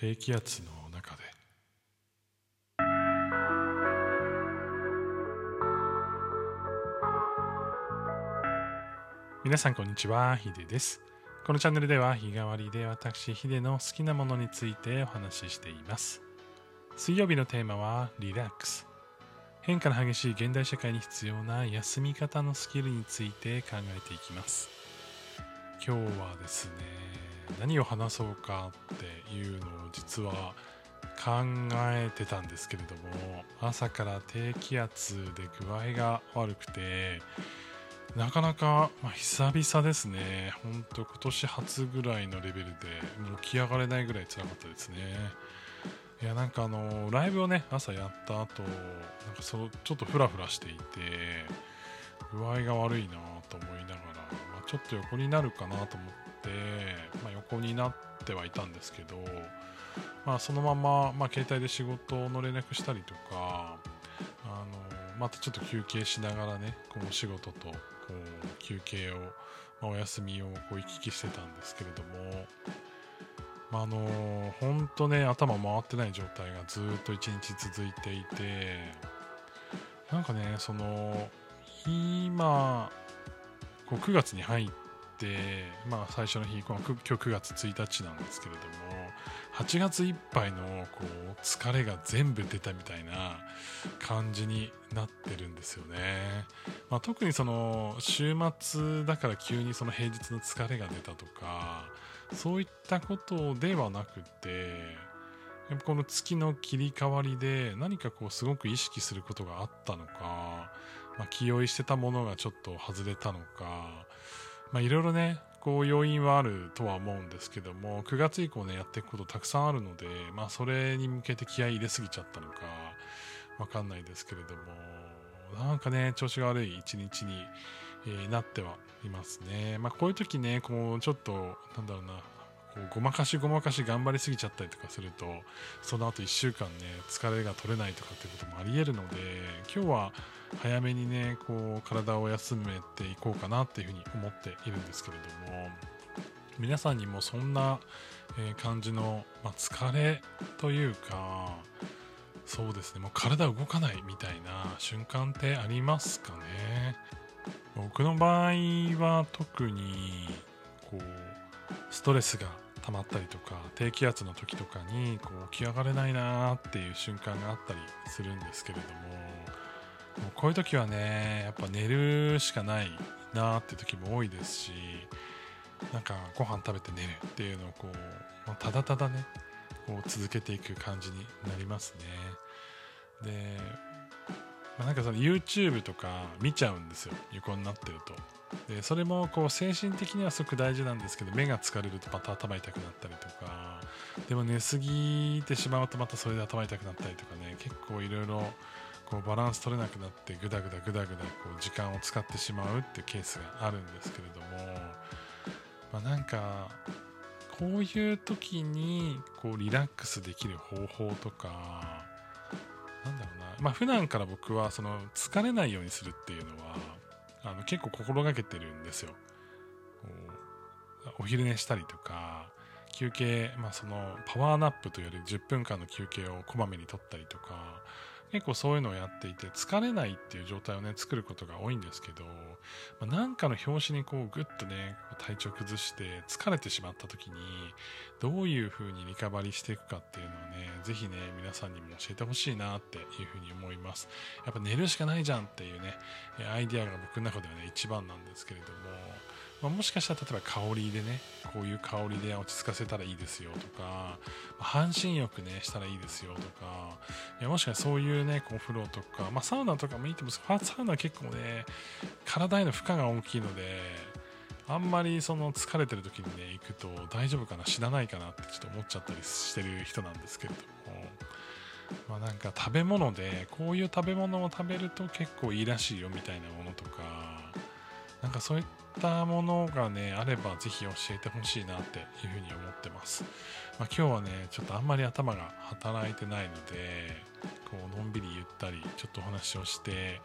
低気圧の中で。皆さんこんにちはヒデです。このチャンネルでは日替わりで私ヒデの好きなものについてお話ししています。水曜日のテーマはリラックス。変化の激しい現代社会に必要な休み方のスキルについて考えていきます。今日はですね何を話そうかっていうのを実は考えてたんですけれども朝から低気圧で具合が悪くてなかなか、まあ、久々ですね。ほんと今年初ぐらいのレベルで、起き上がれないぐらい辛かったですね。いや、なんかあの、ライブをね、朝やった後、なんかそ、ちょっとフラフラしていて、具合が悪いな、ちょっと横になるかなと思って、まあ、横になってはいたんですけど、まあ、そのまま、まあ、携帯で仕事の連絡したりとか、あのまたちょっと休憩しながらね、こう仕事とこう休憩を、まあ、お休みをこう行き来してたんですけれども、まあ、あの本当ね頭回ってない状態がずっと一日続いていてなんかねその今こう9月に入って、まあ、最初の日今日9月1日なんですけれども8月いっぱいのこう疲れが全部出たみたいな感じになってるんですよね、まあ、特にその週末だから急にその平日の疲れが出たとかそういったことではなくてやっぱこの月の切り替わりで何かこうすごく意識することがあったのか、まあ、気負いしてたものがちょっと外れたのかまあいろいろねこう要因はあるとは思うんですけども9月以降ねやっていくことたくさんあるのでまあそれに向けて気合い入れすぎちゃったのかわかんないですけれどもなんかね調子が悪い一日に、えー、なってはいますね。まあこういう時ねこうちょっとなんだろうなこうごまかしごまかし頑張りすぎちゃったりとかするとその後1週間ね疲れが取れないとかっていうこともありえるので今日は早めにねこう体を休めていこうかなっていうふうに思っているんですけれども皆さんにもそんな感じの、まあ、疲れというかそうですねもう体動かないみたいな瞬間ってありますかね？僕の場合は特にこうストレスが溜まったりとか低気圧の時とかにこう起き上がれないなーっていう瞬間があったりするんですけれどもこういう時はねやっぱ寝るしかないなーって時も多いですしなんかご飯食べて寝るっていうのをこうただただねこう続けていく感じになりますね。で、まあ、なんかその YouTube とか見ちゃうんですよ横になってると。でそれもこう精神的にはすごく大事なんですけど目が疲れるとまた頭痛くなったりとかでも寝すぎてしまうとまたそれで頭痛くなったりとかね結構いろいろこうバランス取れなくなってグダグダグダグダこう時間を使ってしまうっていうケースがあるんですけれども、まあ、なんかこういう時にこうリラックスできる方法とかなんだろうなまあ普段から僕はその疲れないようにするっていうのはあの結構心がけてるんですよ。お昼寝したりとか、休憩、まあ、そのパワーナップというより10分間の休憩をこまめに取ったりとか、結構そういうのをやっていて疲れないっていう状態をね作ることが多いんですけど、まあ、なんかの拍子にこうグッとね体調崩して疲れてしまった時にどういう風にリカバリーしていくかっていうのをねぜひね皆さんにも教えてほしいなっていう風に思います。やっぱ寝るしかないじゃんっていうねアイデアが僕の中ではね一番なんですけれどもまあ、もしかしたら例えば香りでねこういう香りで落ち着かせたらいいですよとか、ま、半身浴ねしたらいいですよとかいやもしかしたらそういうねこうお風呂とか、まあ、サウナとかもいいと思うんですサウナは結構ね体への負荷が大きいのであんまりその疲れてる時にね行くと大丈夫かな死なないかなってちょっと思っちゃったりしてる人なんですけれども。まあ、なんか食べ物でこういう食べ物を食べると結構いいらしいよみたいなものとかなんかそういったものがねあればぜひ教えてほしいなっていうふうに思ってます、まあ、今日はねちょっとあんまり頭が働いてないのでこうのんびりゆったりちょっとお話をして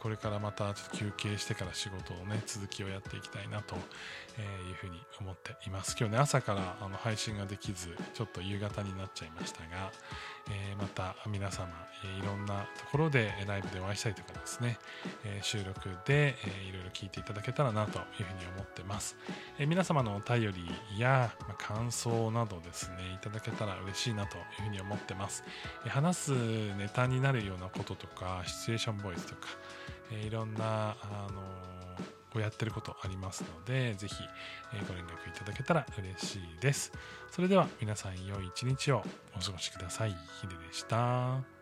これからまたちょっと休憩してから仕事をね続きをやっていきたいなというふうに思っています。今日ね朝からあの配信ができずちょっと夕方になっちゃいましたが、え、また皆様、え、いろんなところでライブでお会いしたりとかですね、え、収録で、えー、いろいろ聞いていただけたらなというふうに思ってます、え、皆様のお便りや、ま、感想などですねいただけたら嬉しいなというふうに思ってます、え、話すネタになるようなこととかシチュエーションボイスとか、え、いろんなあのをやってることありますので、ぜひ、ご連絡いただけたら嬉しいです。それでは皆さん良い一日をお過ごしください。ヒデでした。